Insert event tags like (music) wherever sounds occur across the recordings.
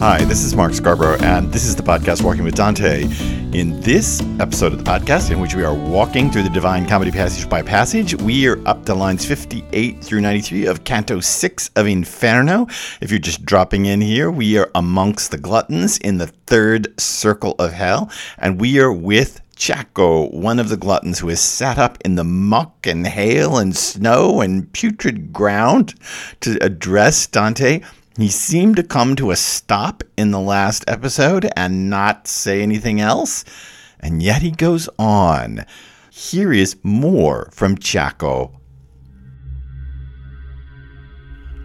Hi, this is Mark Scarbrough, and this is the podcast Walking with Dante. In this episode of the podcast, in which we are walking through the Divine Comedy passage by passage, we are up to lines 58 through 93 of Canto 6 of Inferno. If you're just dropping in here, we are amongst the gluttons in the third circle of hell, and we are with Ciacco, one of the gluttons who has sat up in the muck and hail and snow and putrid ground to address Dante. He seemed to come to a stop in the last episode and not say anything else, and yet he goes on. Here is more from Ciacco.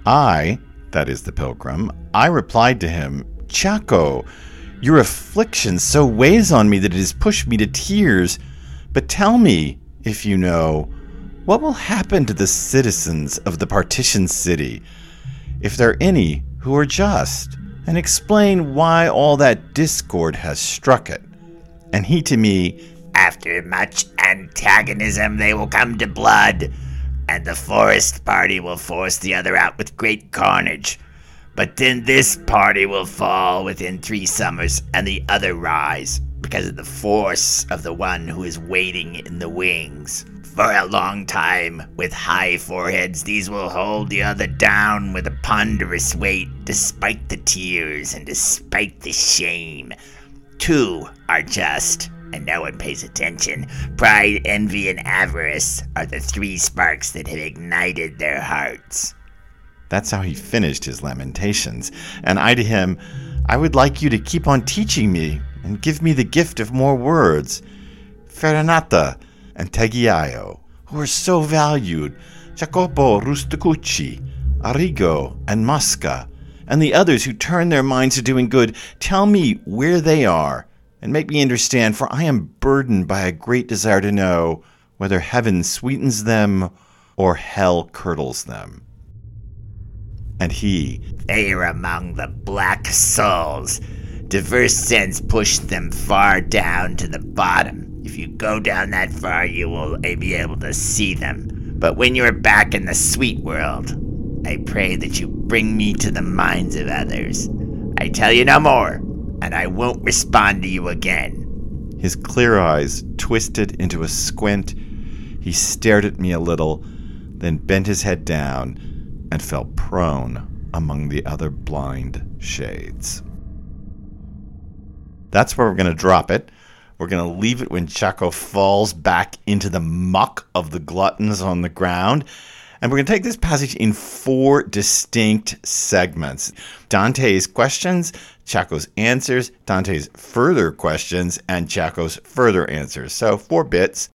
I, that is the pilgrim, I replied to him, Ciacco, your affliction so weighs on me that it has pushed me to tears. But tell me, if you know, what will happen to the citizens of the partitioned city? If there are any who are just, and explain why all that discord has struck it. And he to me, After much antagonism, they will come to blood, and the forest party will force the other out with great carnage. But then this party will fall within three summers, and the other rise, because of the force of the one who is waiting in the wings. For a long time, with high foreheads, these will hold the other down with a ponderous weight, despite the tears and despite the shame. Two are just, and no one pays attention. Pride, envy, and avarice are the three sparks that have ignited their hearts. That's how he finished his lamentations. And I to him, I would like you to keep on teaching me and give me the gift of more words. Farinata and Tegiaio, who are so valued, Jacopo Rusticucci, Arrigo, and Mosca, and the others who turn their minds to doing good, tell me where they are, and make me understand, for I am burdened by a great desire to know whether heaven sweetens them or hell curdles them. And he, They are among the black souls. Diverse sins push them far down to the bottom. If you go down that far, you will eh, be able to see them. But when you are back in the sweet world, I pray that you bring me to the minds of others. I tell you no more, and I won't respond to you again. his clear eyes twisted into a squint, he stared at me a little, then bent his head down and fell prone among the other blind shades. That's where we're going to drop it. We're going to leave it when Ciacco falls back into the muck of the gluttons on the ground. And we're going to take this passage in four distinct segments Dante's questions, Ciacco's answers, Dante's further questions, and Ciacco's further answers. So, four bits.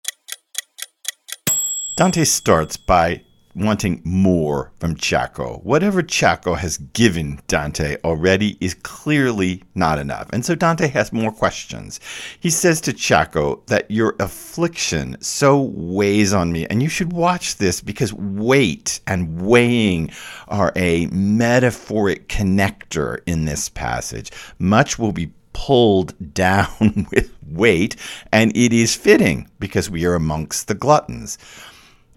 Dante starts by wanting more from Ciacco. Whatever Ciacco has given Dante already is clearly not enough. And so Dante has more questions. He says to Ciacco that your affliction so weighs on me, and you should watch this because weight and weighing are a metaphoric connector in this passage. Much will be pulled (laughs) down with weight, and it is fitting because we are amongst the gluttons.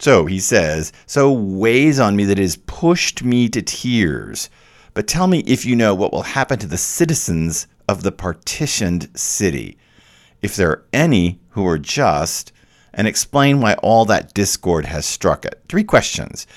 So he says, So weighs on me that it has pushed me to tears. But tell me if you know what will happen to the citizens of the partitioned city, if there are any who are just, and explain why all that discord has struck it. Three questions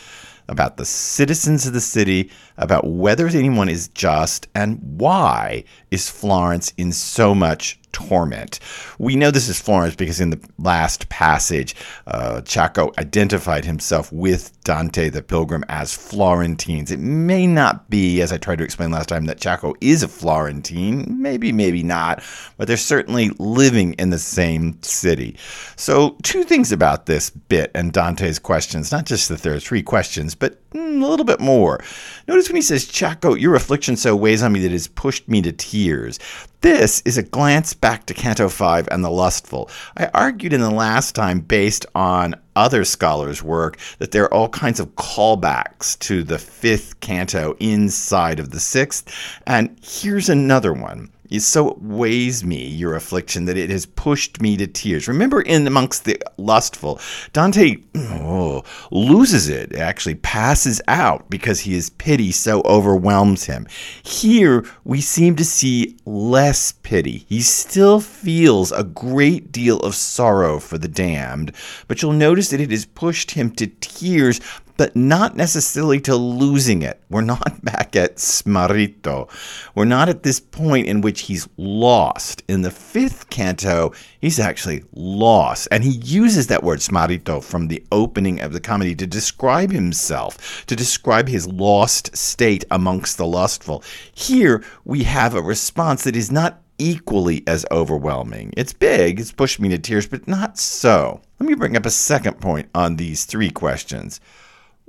about the citizens of the city, about whether anyone is just, and why is Florence in so much torment. We know this is Florence because in the last passage, uh, Ciacco identified himself with Dante the Pilgrim as Florentines. It may not be, as I tried to explain last time, that Ciacco is a Florentine. Maybe, maybe not, but they're certainly living in the same city. So, two things about this bit and Dante's questions not just that there are three questions, but mm, a little bit more. Notice when he says, Ciacco, your affliction so weighs on me that it has pushed me to tears. This is a glance back to Canto 5 and the Lustful. I argued in the last time, based on other scholars' work, that there are all kinds of callbacks to the fifth canto inside of the sixth. And here's another one. So it weighs me, your affliction, that it has pushed me to tears. Remember, in amongst the lustful, Dante (clears throat) oh, loses it, actually passes out because his pity so overwhelms him. Here, we seem to see less pity. He still feels a great deal of sorrow for the damned, but you'll notice that it has pushed him to tears but not necessarily to losing it. We're not (laughs) back at Smarrito. We're not at this point in which he's lost. In the fifth canto, he's actually lost. And he uses that word Smarrito from the opening of the comedy to describe himself, to describe his lost state amongst the lustful. Here, we have a response that is not equally as overwhelming. It's big, it's pushed me to tears, but not so. Let me bring up a second point on these three questions.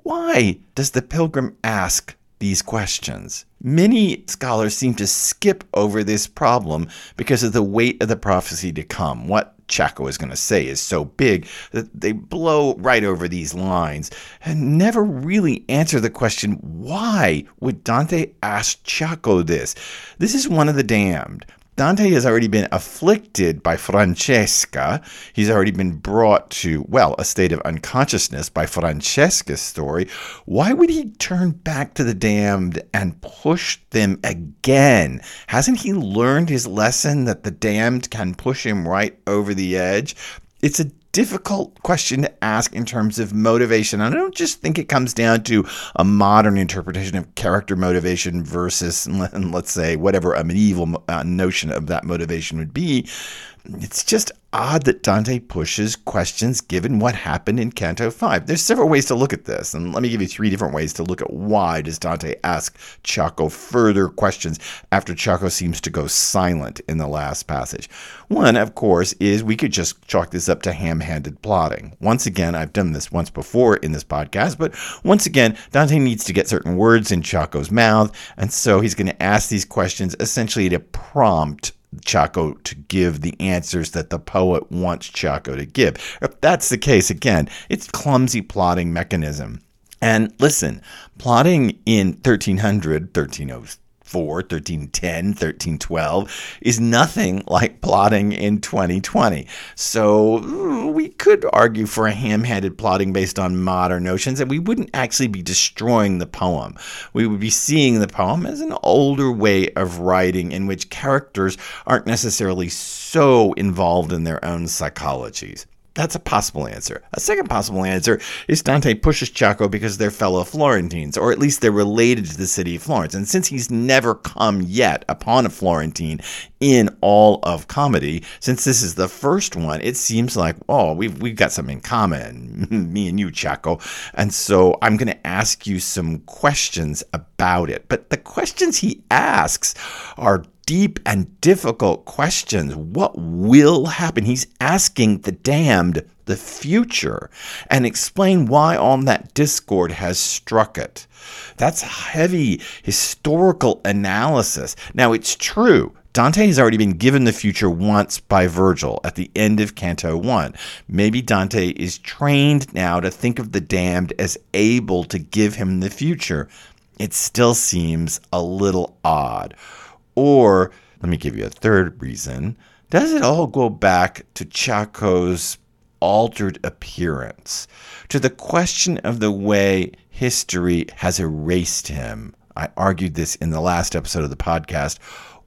Why does the pilgrim ask these questions? Many scholars seem to skip over this problem because of the weight of the prophecy to come. What Ciacco is going to say is so big that they blow right over these lines and never really answer the question why would Dante ask Ciacco this? This is one of the damned. Dante has already been afflicted by Francesca. He's already been brought to, well, a state of unconsciousness by Francesca's story. Why would he turn back to the damned and push them again? Hasn't he learned his lesson that the damned can push him right over the edge? It's a difficult question to ask in terms of motivation. I don't just think it comes down to a modern interpretation of character motivation versus, (laughs) let's say, whatever a medieval uh, notion of that motivation would be. It's just odd that Dante pushes questions given what happened in Canto 5. There's several ways to look at this, and let me give you three different ways to look at why does Dante ask Ciacco further questions after Ciacco seems to go silent in the last passage. One, of course, is we could just chalk this up to ham-handed plotting. Once again, I've done this once before in this podcast, but once again, Dante needs to get certain words in Ciacco's mouth, and so he's going to ask these questions essentially to prompt Ciacco to give the answers that the poet wants Ciacco to give. If that's the case, again, it's clumsy plotting mechanism. And listen, plotting in 1300, 1303, 1310, 1312 is nothing like plotting in 2020. So mm, we could argue for a ham handed plotting based on modern notions, and we wouldn't actually be destroying the poem. We would be seeing the poem as an older way of writing in which characters aren't necessarily so involved in their own psychologies. That's a possible answer. A second possible answer is Dante pushes Ciacco because they're fellow Florentines, or at least they're related to the city of Florence. And since he's never come yet upon a Florentine in all of comedy, since this is the first one, it seems like, oh, we've, we've got something in common, (laughs) me and you, Ciacco. And so I'm going to ask you some questions about it. But the questions he asks are deep and difficult questions. What will happen? He's asking the damned the future and explain why on that discord has struck it. That's heavy historical analysis. Now, it's true. Dante has already been given the future once by Virgil at the end of Canto 1. Maybe Dante is trained now to think of the damned as able to give him the future. It still seems a little odd. Or, let me give you a third reason. Does it all go back to Ciacco's altered appearance, to the question of the way history has erased him? I argued this in the last episode of the podcast,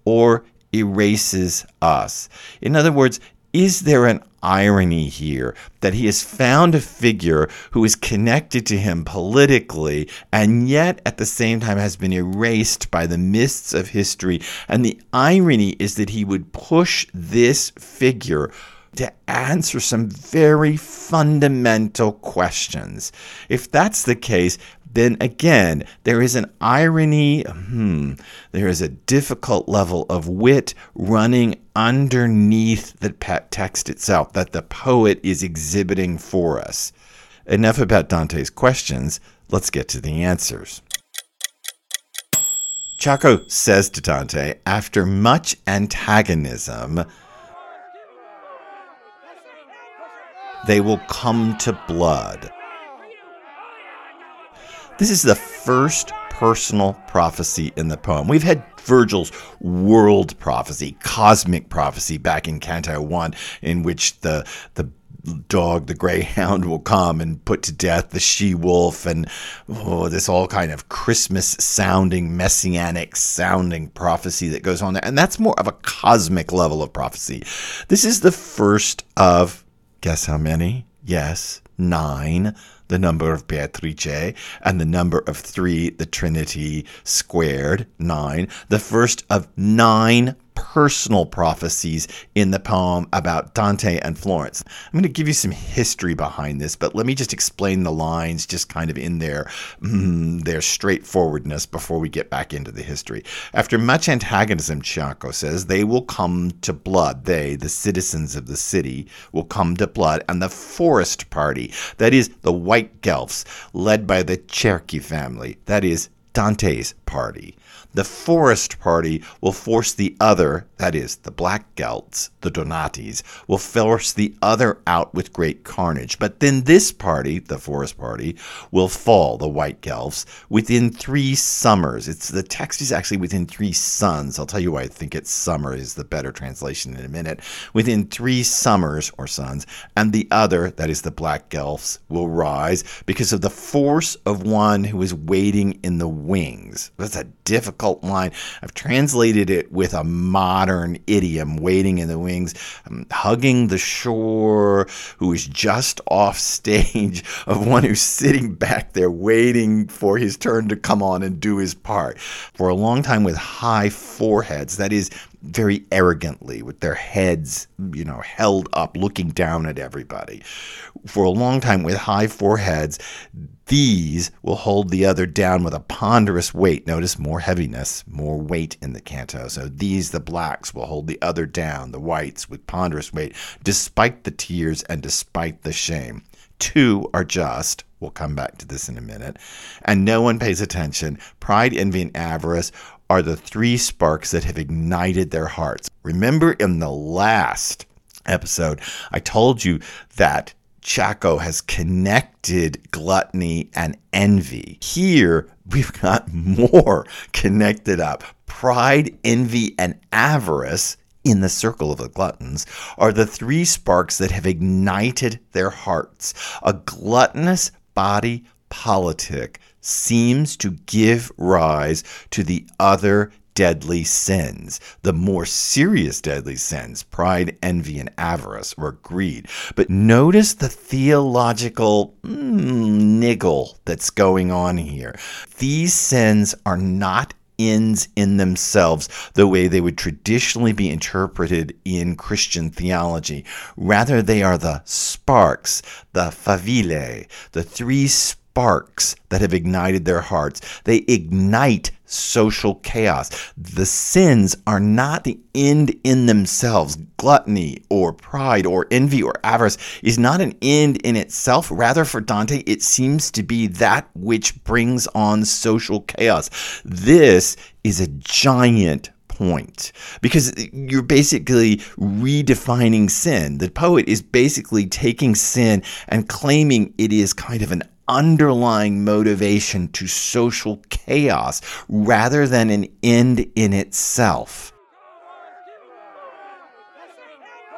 or erases us. In other words, is there an irony here that he has found a figure who is connected to him politically and yet at the same time has been erased by the mists of history? And the irony is that he would push this figure to answer some very fundamental questions. If that's the case, then again, there is an irony, hmm, there is a difficult level of wit running underneath the text itself that the poet is exhibiting for us. Enough about Dante's questions, let's get to the answers. Ciacco says to Dante, after much antagonism, they will come to blood. This is the first personal prophecy in the poem. We've had Virgil's world prophecy, cosmic prophecy back in Canto 1, in which the, the dog, the greyhound, will come and put to death the she wolf, and oh, this all kind of Christmas sounding, messianic sounding prophecy that goes on there. And that's more of a cosmic level of prophecy. This is the first of, guess how many? Yes, nine the number of Beatrice, and the number of three, the Trinity squared, nine. The first of nine personal prophecies in the poem about Dante and Florence. I'm going to give you some history behind this, but let me just explain the lines just kind of in their mm, their straightforwardness before we get back into the history. After much antagonism, Ciacco says, they will come to blood. They, the citizens of the city, will come to blood, and the forest party, that is the White Guelphs, led by the Cerchi family, that is Dante's party the Forest Party will force the other, that is, the Black Guelphs, the Donatis, will force the other out with great carnage. But then this party, the Forest Party, will fall, the White Guelphs, within three summers. It's the text is actually within three suns. I'll tell you why I think it's summer is the better translation in a minute. Within three summers or suns, and the other, that is the Black Guelphs, will rise because of the force of one who is waiting in the wings. That's a difficult line. I've translated it with a modern idiom, waiting in the wings, um, hugging the shore, who is just off stage (laughs) of one who's sitting back there waiting for his turn to come on and do his part. For a long time with high foreheads, that is, very arrogantly with their heads, you know, held up, looking down at everybody. For a long time with high foreheads, these will hold the other down with a ponderous weight. Notice more heaviness, more weight in the canto. So these, the blacks, will hold the other down, the whites, with ponderous weight, despite the tears and despite the shame. Two are just. We'll come back to this in a minute. And no one pays attention. Pride, envy, and avarice are the three sparks that have ignited their hearts. Remember in the last episode, I told you that Ciacco has connected gluttony and envy. Here, we've got more connected up. Pride, envy, and avarice in the circle of the gluttons are the three sparks that have ignited their hearts. A gluttonous body politic seems to give rise to the other deadly sins, the more serious deadly sins, pride, envy, and avarice, or greed. But notice the theological mm, niggle that's going on here. These sins are not ends in themselves the way they would traditionally be interpreted in Christian theology. Rather, they are the sparks, the faville, the three sparks sparks that have ignited their hearts. They ignite social chaos. The sins are not the end in themselves. Gluttony or pride or envy or avarice is not an end in itself. Rather, for Dante, it seems to be that which brings on social chaos. This is a giant point because you're basically redefining sin. The poet is basically taking sin and claiming it is kind of an underlying motivation to social chaos rather than an end in itself.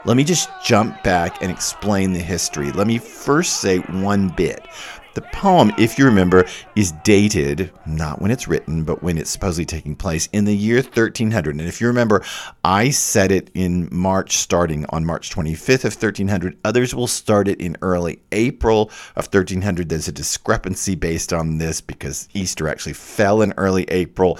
Let me just jump back and explain the history. Let me first say one bit. The poem, if you remember, is dated, not when it's written, but when it's supposedly taking place, in the year 1300. And if you remember, I said it in March, starting on March 25th of 1300. Others will start it in early April of 1300. There's a discrepancy based on this because Easter actually fell in early April.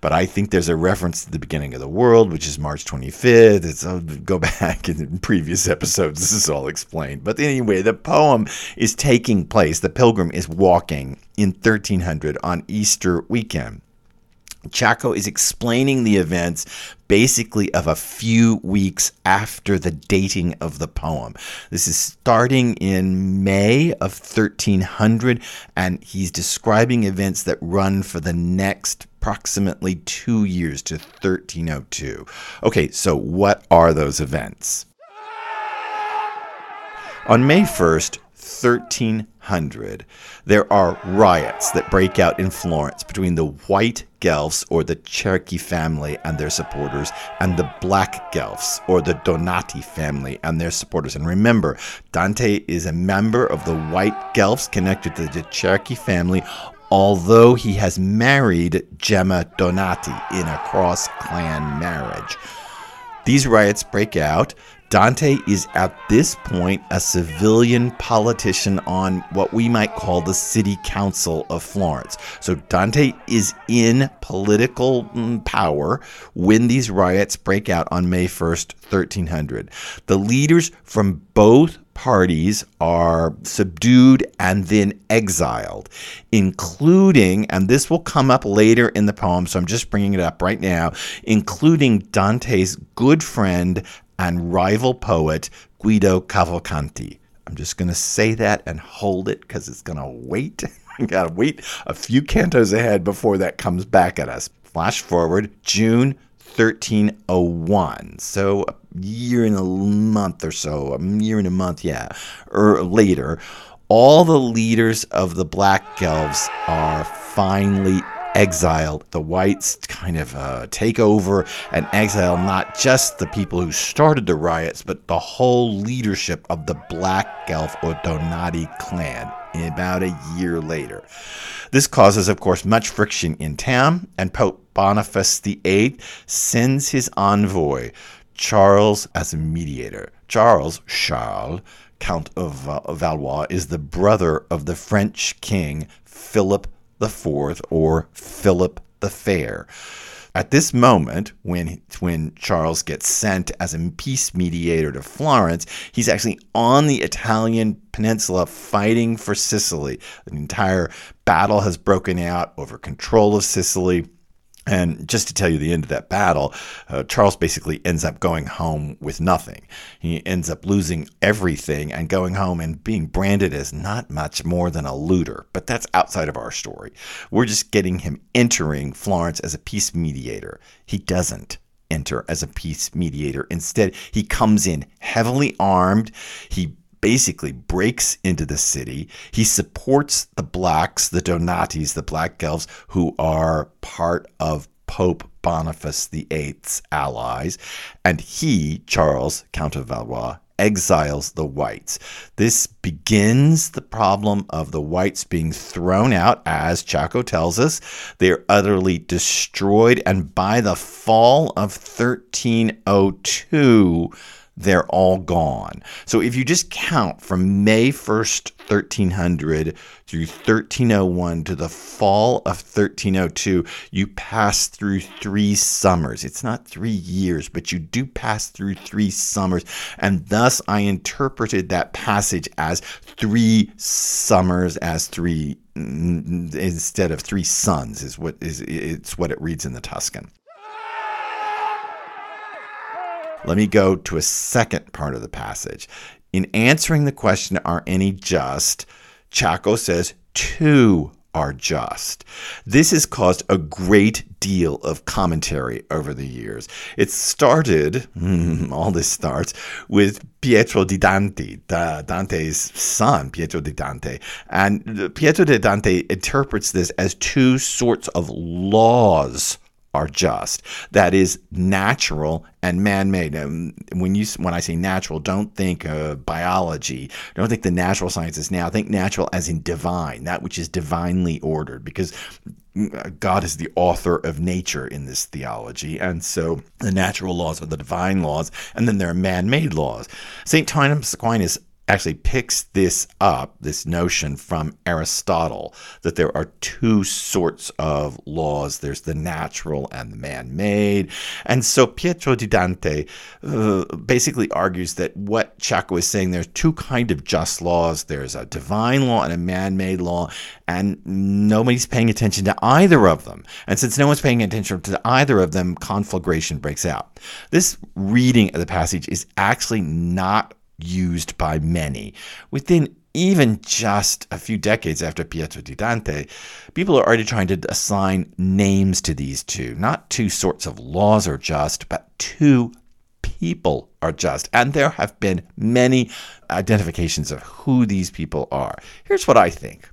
But I think there's a reference to the beginning of the world, which is March 25th. It's, I'll go (laughs) back in previous episodes. This is all explained. But anyway, the poem is taking place. The pilgrim pilgrim is walking in 1300 on Easter weekend. Chaco is explaining the events basically of a few weeks after the dating of the poem. This is starting in May of 1300, and he's describing events that run for the next approximately two years to 1302. Okay, so what are those events? On May 1st, 1300, there are riots that break out in Florence between the white Guelphs or the Cerchi family and their supporters and the black Guelphs or the Donati family and their supporters. And remember, Dante is a member of the white Guelphs connected to the Cerchi family, although he has married Gemma Donati in a cross clan marriage. These riots break out. Dante is at this point a civilian politician on what we might call the city council of Florence. So Dante is in political mm, power when these riots break out on May 1st, 1300. The leaders from both parties are subdued and then exiled, including, and this will come up later in the poem, so I'm just bringing it up right now, including Dante's good friend and rival poet Guido Cavalcanti. I'm just going to say that and hold it because it's going to wait. (laughs) Got to wait a few cantos ahead before that comes back at us. Flash forward, June 1301. So a year and a month or so, a year and a month, yeah, or later, all the leaders of the Black Guelphs are finally exiled. The whites kind of uh, take over and exile not just the people who started the riots, but the whole leadership of the Black Guelph or Donati clan about a year later. This causes, of course, much friction in town, and Pope Boniface VIII sends his envoy, Charles, as a mediator. Charles, Charles, Count of Valois, is the brother of the French king Philip the Fourth or Philip the Fair. At this moment, when when Charles gets sent as a peace mediator to Florence, he's actually on the Italian peninsula fighting for Sicily. An entire battle has broken out over control of Sicily. And just to tell you the end of that battle, uh, Charles basically ends up going home with nothing. He ends up losing everything and going home and being branded as not much more than a looter. But that's outside of our story. We're just getting him entering Florence as a peace mediator. He doesn't enter as a peace mediator. Instead, he comes in heavily armed. He basically breaks into the city. He supports the blacks, the Donatis, the black Guelphs, who are part of Pope Boniface VIII's allies. And he, Charles, Count of Valois, exiles the whites. This begins the problem of the whites being thrown out, as Ciacco tells us. They are utterly destroyed, and by the fall of 1302, they're all gone. So if you just count from May 1st, 1300 through 1301 to the fall of 1302, you pass through three summers. It's not three years, but you do pass through three summers. And thus I interpreted that passage as three summers, as three instead of three suns is what is it's what it reads in the Tuscan. Let me go to a second part of the passage. In answering the question, are any just? Ciacco says, two are just. This has caused a great deal of commentary over the years. It started, (laughs) all this starts, with Pietro di Dante, Dante's son, Pietro di Dante. And Pietro di Dante interprets this as two sorts of laws are just. That is natural and man-made. And when you when I say natural, don't think uh, biology. Don't think the natural sciences now. Think natural as in divine, that which is divinely ordered, because God is the author of nature in this theology. And so the natural laws are the divine laws, and then there are man made laws. St. Thomas Aquinas actually picks this up, this notion from Aristotle, that there are two sorts of laws there's the natural and the man made. And so Pietro di Dante uh, basically argues that what Ciacco is saying there's two kind of just laws there's a divine law and a man made law, and nobody's paying attention to either of them. And since no one's paying attention to either of them, conflagration breaks out. This reading of the passage is actually not used by many. Within even just a few decades after Pietro di Dante, people are already trying to assign names to these two. Not two sorts of laws are just, but two people are just. And there have been many identifications of who these people are. Here's what I think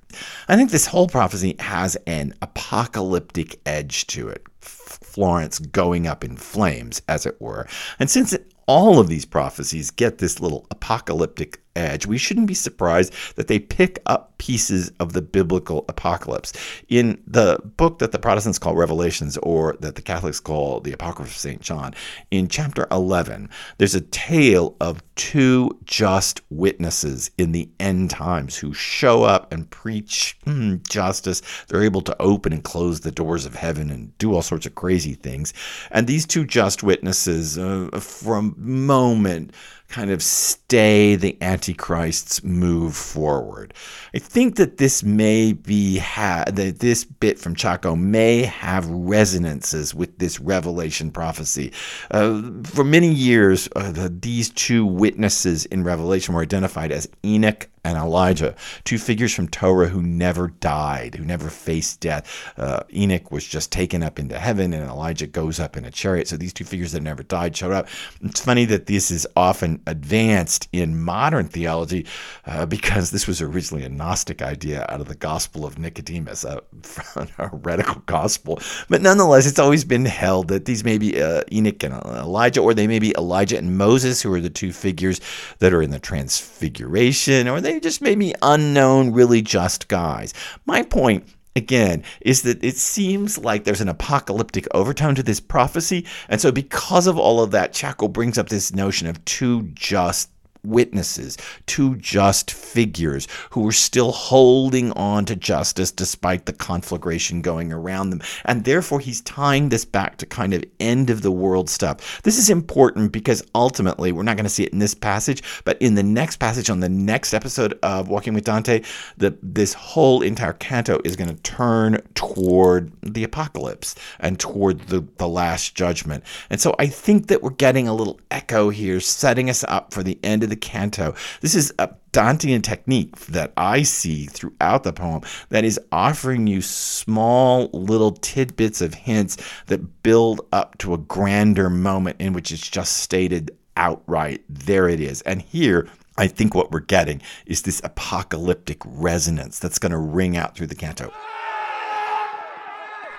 I think this whole prophecy has an apocalyptic edge to it. Florence going up in flames, as it were. And since all of these prophecies get this little apocalyptic edge, we shouldn't be surprised that they pick up pieces of the biblical apocalypse. In the book that the Protestants call Revelations, or that the Catholics call the Apocalypse of St. John, in chapter 11, there's a tale of two just witnesses in the end times who show up and preach hmm, justice. They're able to open and close the doors of heaven and do all sorts of crazy things. And these two just witnesses, uh, from moment, kind of stay the Antichrist's move forward. I think that this may be ha- that this bit from Ciacco may have resonances with this Revelation prophecy. Uh, for many years, uh, the, these two witnesses in Revelation were identified as Enoch and Elijah, two figures from Torah who never died, who never faced death. Uh, Enoch was just taken up into heaven, and Elijah goes up in a chariot. So these two figures that never died showed up. It's funny that this is often advanced in modern theology uh, because this was originally a Gnostic idea out of the Gospel of Nicodemus, a, (laughs) a heretical gospel. But nonetheless, it's always been held that these may be uh, Enoch and Elijah, or they may be Elijah and Moses, who are the two figures that are in the Transfiguration, or they they just made me unknown, really just guys. My point again is that it seems like there's an apocalyptic overtone to this prophecy. And so, because of all of that, Ciacco brings up this notion of two just witnesses, two just figures who were still holding on to justice despite the conflagration going around them. And therefore, he's tying this back to kind of end of the world stuff. This is important because ultimately, we're not going to see it in this passage, but in the next passage on the next episode of Walking with Dante, the, this whole entire canto is going to turn toward the apocalypse and toward the, the last judgment. And so I think that we're getting a little echo here, setting us up for the end of the canto. This is a Dantean technique that I see throughout the poem that is offering you small little tidbits of hints that build up to a grander moment in which it's just stated outright. There it is. And here, I think what we're getting is this apocalyptic resonance that's going to ring out through the canto.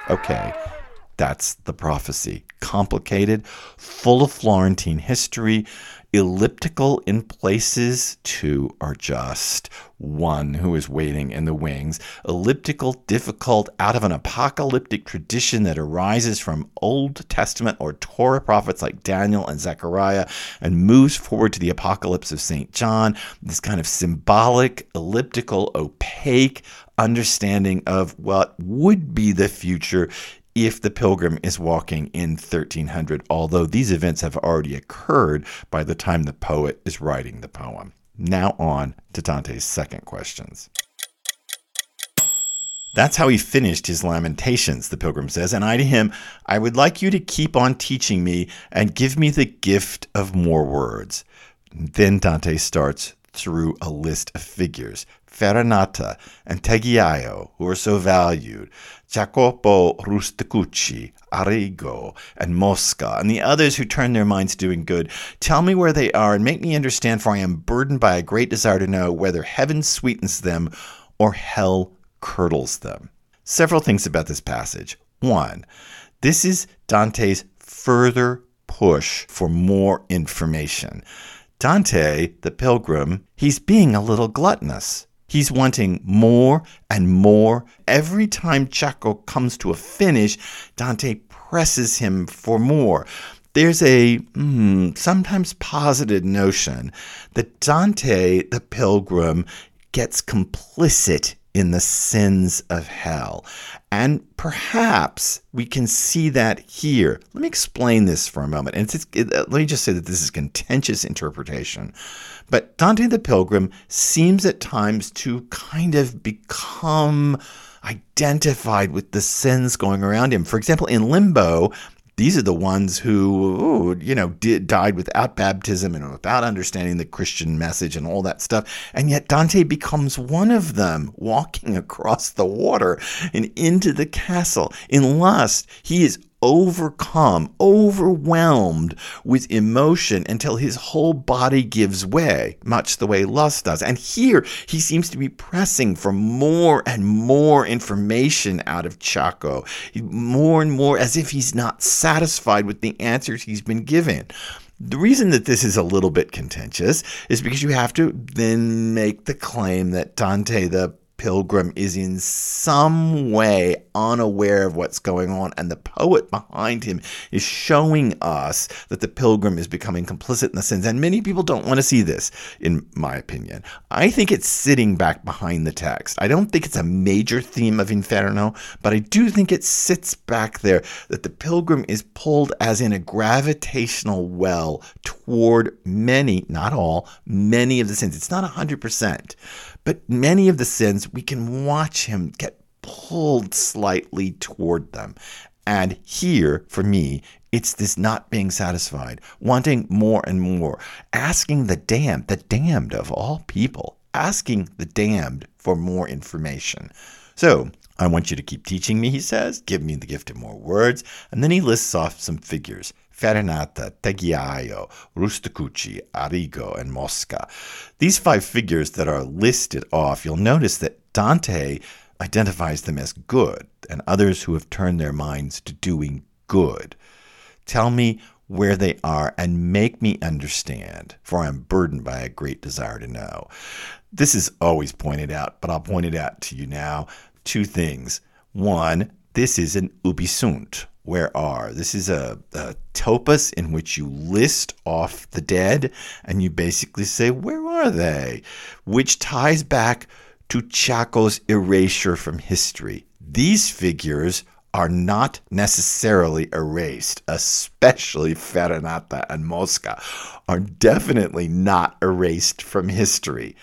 Okay, that's the prophecy. Complicated, full of Florentine history, elliptical in places, two are just one who is waiting in the wings. Elliptical, difficult, out of an apocalyptic tradition that arises from Old Testament or Torah prophets like Daniel and Zechariah and moves forward to the apocalypse of St. John. This kind of symbolic, elliptical, opaque understanding of what would be the future if the pilgrim is walking in 1300, although these events have already occurred by the time the poet is writing the poem. Now on to Dante's second questions. That's how he finished his lamentations, the pilgrim says, and I to him, I would like you to keep on teaching me and give me the gift of more words. Then Dante starts through a list of figures Farinata and Tegiaio, who are so valued, Jacopo Rusticucci, Arrigo, and Mosca, and the others who turn their minds doing good. Tell me where they are and make me understand, for I am burdened by a great desire to know whether heaven sweetens them or hell curdles them. Several things about this passage. One, this is Dante's further push for more information. Dante, the pilgrim, he's being a little gluttonous. He's wanting more and more. Every time Ciacco comes to a finish, Dante presses him for more. There's a mm, sometimes posited notion that Dante, the pilgrim, gets complicit in the sins of hell. And perhaps we can see that here. Let me explain this for a moment. And it's, it, uh, let me just say that this is contentious interpretation. But Dante the Pilgrim seems at times to kind of become identified with the sins going around him. For example, in Limbo, these are the ones who, you know, did, died without baptism and without understanding the Christian message and all that stuff. And yet Dante becomes one of them, walking across the water and into the castle. In Lust, he is overcome, overwhelmed with emotion until his whole body gives way, much the way lust does. And here he seems to be pressing for more and more information out of Ciacco, more and more as if he's not satisfied with the answers he's been given. The reason that this is a little bit contentious is because you have to then make the claim that Dante the pilgrim is in some way unaware of what's going on, and the poet behind him is showing us that the pilgrim is becoming complicit in the sins. And many people don't want to see this, in my opinion. I think it's sitting back behind the text. I don't think it's a major theme of Inferno, but I do think it sits back there that the pilgrim is pulled as in a gravitational well toward many, not all, many of the sins. It's not 100%. But many of the sins, we can watch him get pulled slightly toward them. And here, for me, it's this not being satisfied, wanting more and more, asking the damned, the damned of all people, asking the damned for more information. So, I want you to keep teaching me, he says. Give me the gift of more words. And then he lists off some figures Farinata, Tegiaio, Rusticucci, Arrigo, and Mosca. These five figures that are listed off, you'll notice that Dante identifies them as good and others who have turned their minds to doing good. Tell me where they are and make me understand, for I am burdened by a great desire to know. This is always pointed out, but I'll point it out to you now. Two things. One, this is an ubi sunt, where are. This is a, a, topos in which you list off the dead and you basically say, where are they? Which ties back to Ciacco's erasure from history. These figures are not necessarily erased, especially Farinata and Mosca are definitely not erased from history.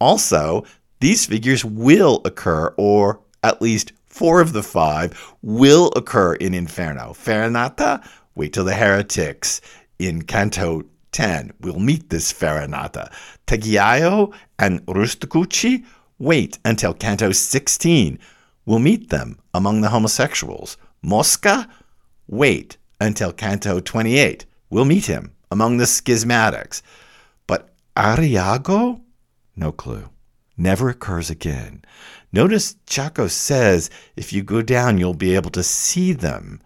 Also, these figures will occur, or at least four of the five will occur in Inferno. Farinata, wait till the heretics in Canto 10. We'll meet this Farinata. Tegiaio and Rusticucci, wait until Canto 16. We'll meet them among the homosexuals. Mosca, wait until Canto 28. We'll meet him among the schismatics. But Arriago, no clue. Never occurs again. Notice Ciacco says if you go down, you'll be able to see them.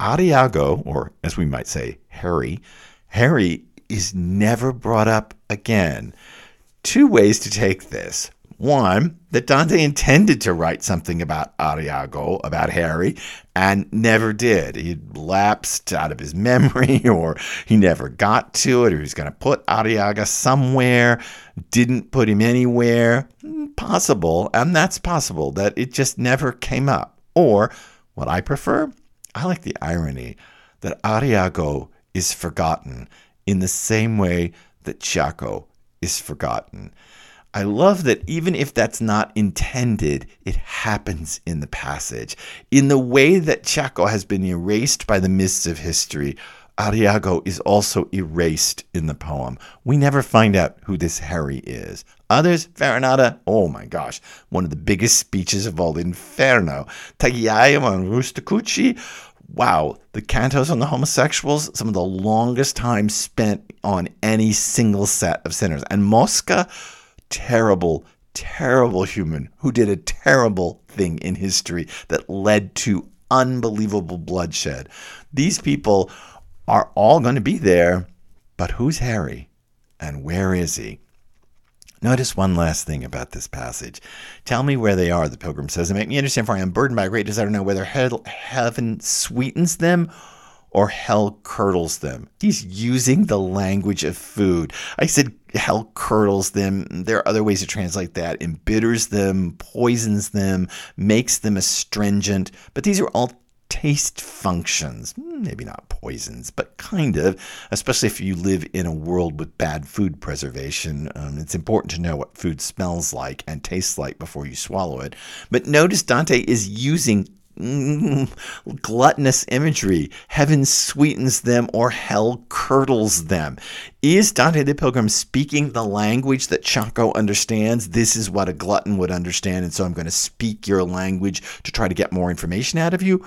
Ariago, or as we might say, Harry, Harry is never brought up again. Two ways to take this. One, that Dante intended to write something about Ariago, about Harry, and never did. He lapsed out of his (laughs) memory, or he never got to it, or he's going to put Arriaga somewhere, didn't put him anywhere. Possible, and that's possible, that it just never came up. Or, what I prefer, I like the irony that Ariago is forgotten in the same way that Ciacco is forgotten. I love that even if that's not intended, it happens in the passage. In the way that Ciacco has been erased by the mists of history, Ariago is also erased in the poem. We never find out who this Harry is. Others, Farinata, oh my gosh, one of the biggest speeches of all Inferno. Tegiaio and Rusticucci, wow, the cantos on the homosexuals, some of the longest time spent on any single set of sinners. And Mosca, terrible, terrible human who did a terrible thing in history that led to unbelievable bloodshed. These people are all going to be there, but who's Harry and where is he? Notice one last thing about this passage. Tell me where they are, the pilgrim says, and make me understand, for I am burdened by a great desire to know whether heaven sweetens them or hell curdles them. He's using the language of food. I said hell curdles them. There are other ways to translate that. Embitters them, poisons them, makes them astringent. But these are all taste functions. Maybe not poisons, but kind of, especially if you live in a world with bad food preservation. Um, it's important to know what food smells like and tastes like before you swallow it. But notice Dante is using mm, gluttonous imagery. Heaven sweetens them or hell curdles them. Is Dante the Pilgrim speaking the language that Ciacco understands? This is what a glutton would understand, and so I'm going to speak your language to try to get more information out of you.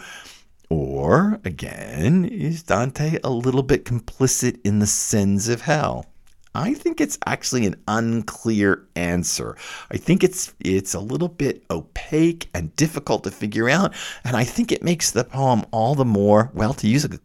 Or, again, is Dante a little bit complicit in the sins of hell? I think it's actually an unclear answer. I think it's it's a little bit opaque and difficult to figure out, and I think it makes the poem all the more, well, to use a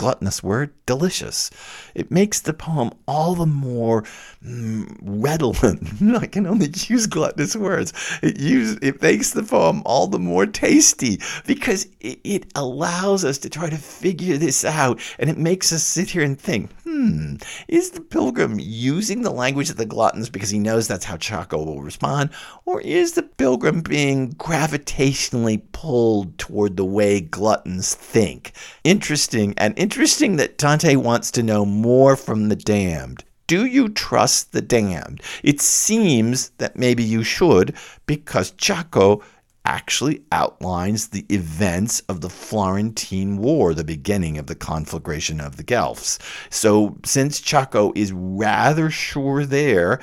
gluttonous word, delicious. It makes the poem all the more mm, redolent. (laughs) I can only use gluttonous words. It use it makes the poem all the more tasty because it, it allows us to try to figure this out, and it makes us sit here and think, hmm, is the pilgrim using the language of the gluttons because he knows that's how Ciacco will respond, or is the pilgrim being gravitationally pulled toward the way gluttons think? Interesting and interesting interesting that Dante wants to know more from the damned. Do you trust the damned? It seems that maybe you should because Ciacco actually outlines the events of the Florentine War, the beginning of the conflagration of the Guelphs. So, since Ciacco is rather sure there,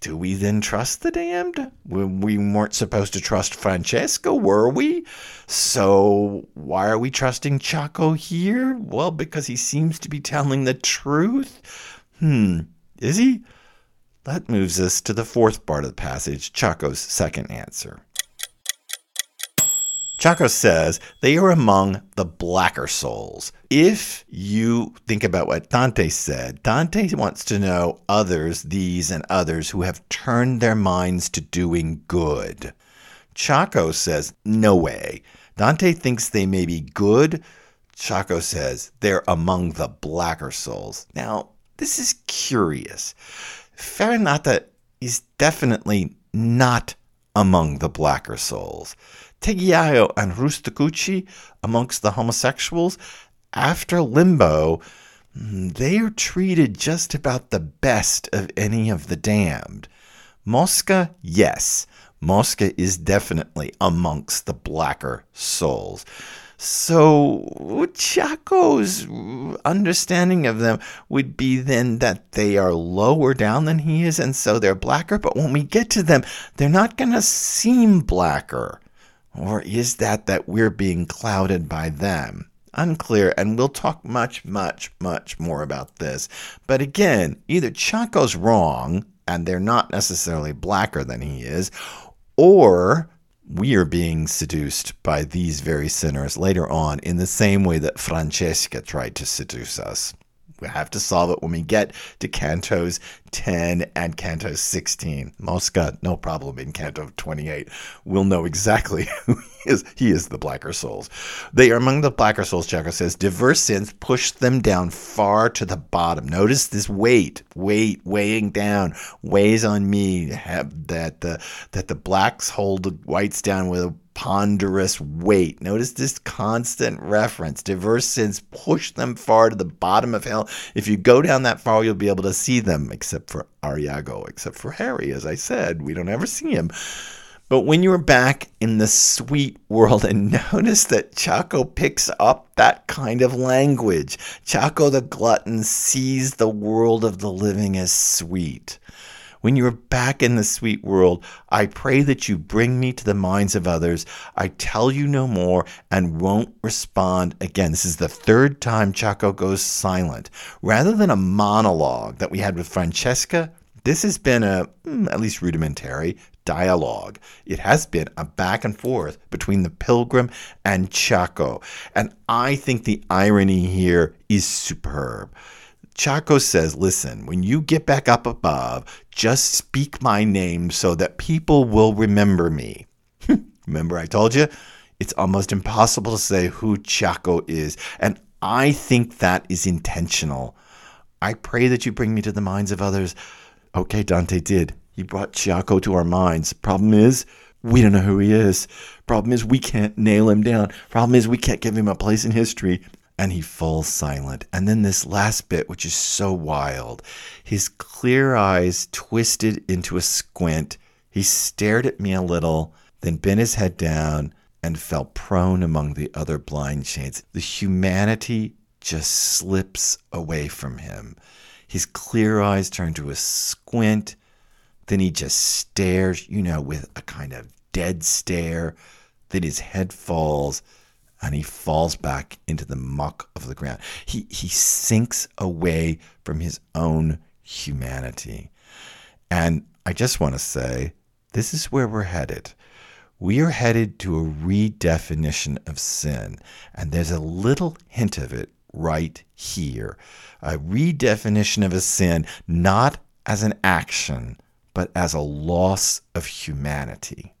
do we then trust the damned? We weren't supposed to trust Francesca, were we? So why are we trusting Ciacco here? Well, because he seems to be telling the truth. Hmm, is he? That moves us to the fourth part of the passage, Ciacco's second answer. Ciacco says they are among the blacker souls. If you think about what Dante said, Dante wants to know others, these and others, who have turned their minds to doing good. Ciacco says, no way. Dante thinks they may be good. Ciacco says they're among the blacker souls. Now, this is curious. Farinata is definitely not among the blacker souls. Tegghiaio and Rusticucci amongst the homosexuals, after limbo, mm, they are treated just about the best of any of the damned. Mosca, yes, Mosca is definitely amongst the blacker souls. So Ciacco's understanding of them would be then that they are lower down than he is, and so they're blacker. But when we get to them, they're not going to seem blacker. Or is that that we're being clouded by them? Unclear, and we'll talk much, much, much more about this. But again, either Ciacco's wrong, and they're not necessarily blacker than he is, or we are being seduced by these very sinners later on in the same way that Francesca tried to seduce us. We have to solve it when we get to cantos 10 and canto 16. Mosca, no problem in canto 28. We'll know exactly (laughs) who he is. He is the blacker souls. They are among the blacker souls, Ciacco says. Diverse sins push them down far to the bottom. Notice this weight, weight, weighing down, weighs on me that the, that the blacks hold the whites down with a ponderous weight. Notice this constant reference. Diverse sins push them far to the bottom of hell. If you go down that far, you'll be able to see them, except for Arrigo, except for Harry. As I said, we don't ever see him. But when you're back in the sweet world, and (laughs) notice that Ciacco picks up that kind of language, Ciacco the glutton sees the world of the living as sweet. When you are back in the sweet world, I pray that you bring me to the minds of others. I tell you no more and won't respond again. This is the third time Ciacco goes silent. Rather than a monologue that we had with Francesca, this has been a, hmm, at least rudimentary, dialogue. It has been a back and forth between the pilgrim and Ciacco. And I think the irony here is superb. Ciacco says, Listen, when you get back up above, just speak my name so that people will remember me. (laughs) remember, I told you? It's almost impossible to say who Ciacco is. And I think that is intentional. I pray that you bring me to the minds of others. Okay, Dante did. He brought Ciacco to our minds. Problem is, we don't know who he is. Problem is, we can't nail him down. Problem is, we can't give him a place in history and he falls silent. And then this last bit, which is so wild, his clear eyes twisted into a squint. He stared at me a little, then bent his head down and fell prone among the other blind shades. The humanity just slips away from him. His clear eyes turn to a squint. Then he just stares, you know, with a kind of dead stare. Then his head falls and he falls back into the muck of the ground. He, he sinks away from his own humanity. And I just want to say this is where we're headed. We are headed to a redefinition of sin, and there's a little hint of it right here. A redefinition of a sin, not as an action, but as a loss of humanity.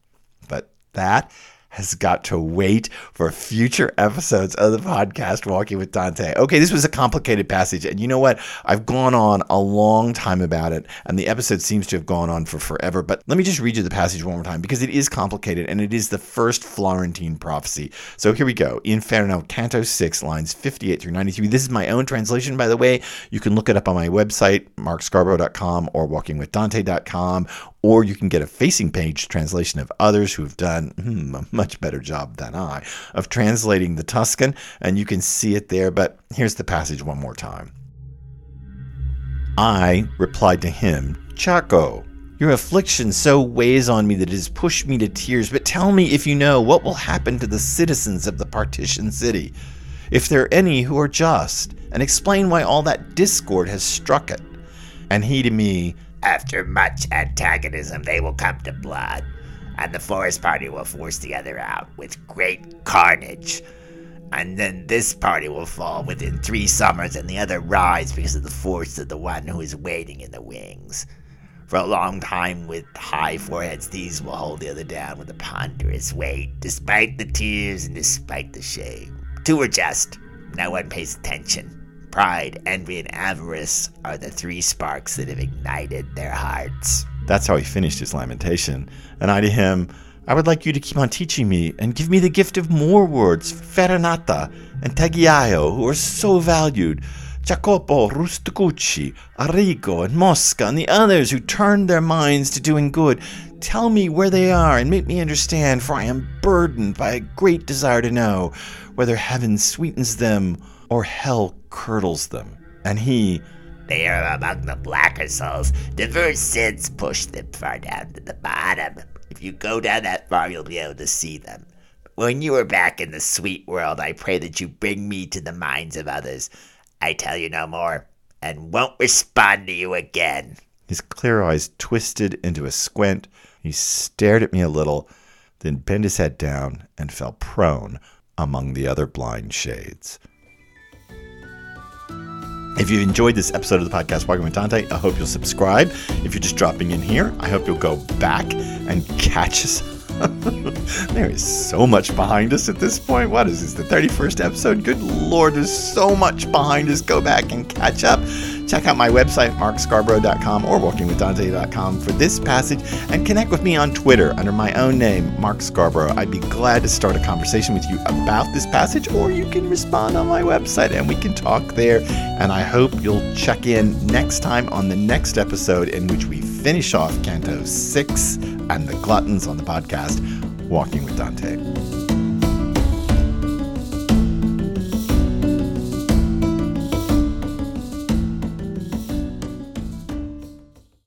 But that has got to wait for future episodes of the podcast Walking with Dante. Okay, this was a complicated passage, and you know what? I've gone on a long time about it, and the episode seems to have gone on for forever. But let me just read you the passage one more time because it is complicated and it is the first Florentine prophecy. So here we go Inferno, Canto 6, lines 58 through 93. This is my own translation, by the way. You can look it up on my website, markscarbrough.com or walkingwithdante.com, or you can get a facing page translation of others who have done hmm, much better job than I of translating the Tuscan, and you can see it there. But here's the passage one more time. I replied to him, Ciacco, your affliction so weighs on me that it has pushed me to tears. But tell me, if you know, what will happen to the citizens of the partition city, if there are any who are just, and explain why all that discord has struck it. And he to me, After much antagonism, they will come to blood, and the forest party will force the other out with great carnage. And then this party will fall within three summers, and the other rise because of the force of the one who is waiting in the wings. For a long time, with high foreheads, these will hold the other down with a ponderous weight, despite the tears and despite the shame. Two are just, no one pays attention. Pride, envy, and avarice are the three sparks that have ignited their hearts. That's how he finished his lamentation. And I to him, I would like you to keep on teaching me and give me the gift of more words, Farinata and Tegghiaio, who are so valued, Jacopo, Rusticucci, Arrigo, and Mosca, and the others who turned their minds to doing good. Tell me where they are and make me understand, for I am burdened by a great desire to know whether heaven sweetens them or hell curdles them. And he, They are among the blacker souls. Diverse sins push them far down to the bottom. If you go down that far, you'll be able to see them. When you are back in the sweet world, I pray that you bring me to the minds of others. I tell you no more, and won't respond to you again. his clear eyes twisted into a squint, he stared at me a little, then bent his head down and fell prone among the other blind shades. If you enjoyed this episode of the podcast Walking with Dante, I hope you'll subscribe. If you're just dropping in here, I hope you'll go back and catch us. (laughs) there is so much behind us at this point. What is this, the 31st episode? Good Lord, there's so much behind us. Go back and catch up. Check out my website, markscarbrough.com or walkingwithdante.com for this passage and connect with me on Twitter under my own name, Mark Scarbrough. I'd be glad to start a conversation with you about this passage, or you can respond on my website and we can talk there. And I hope you'll check in next time on the next episode in which we finish off Canto 6 and the Gluttons on the podcast, Walking with Dante.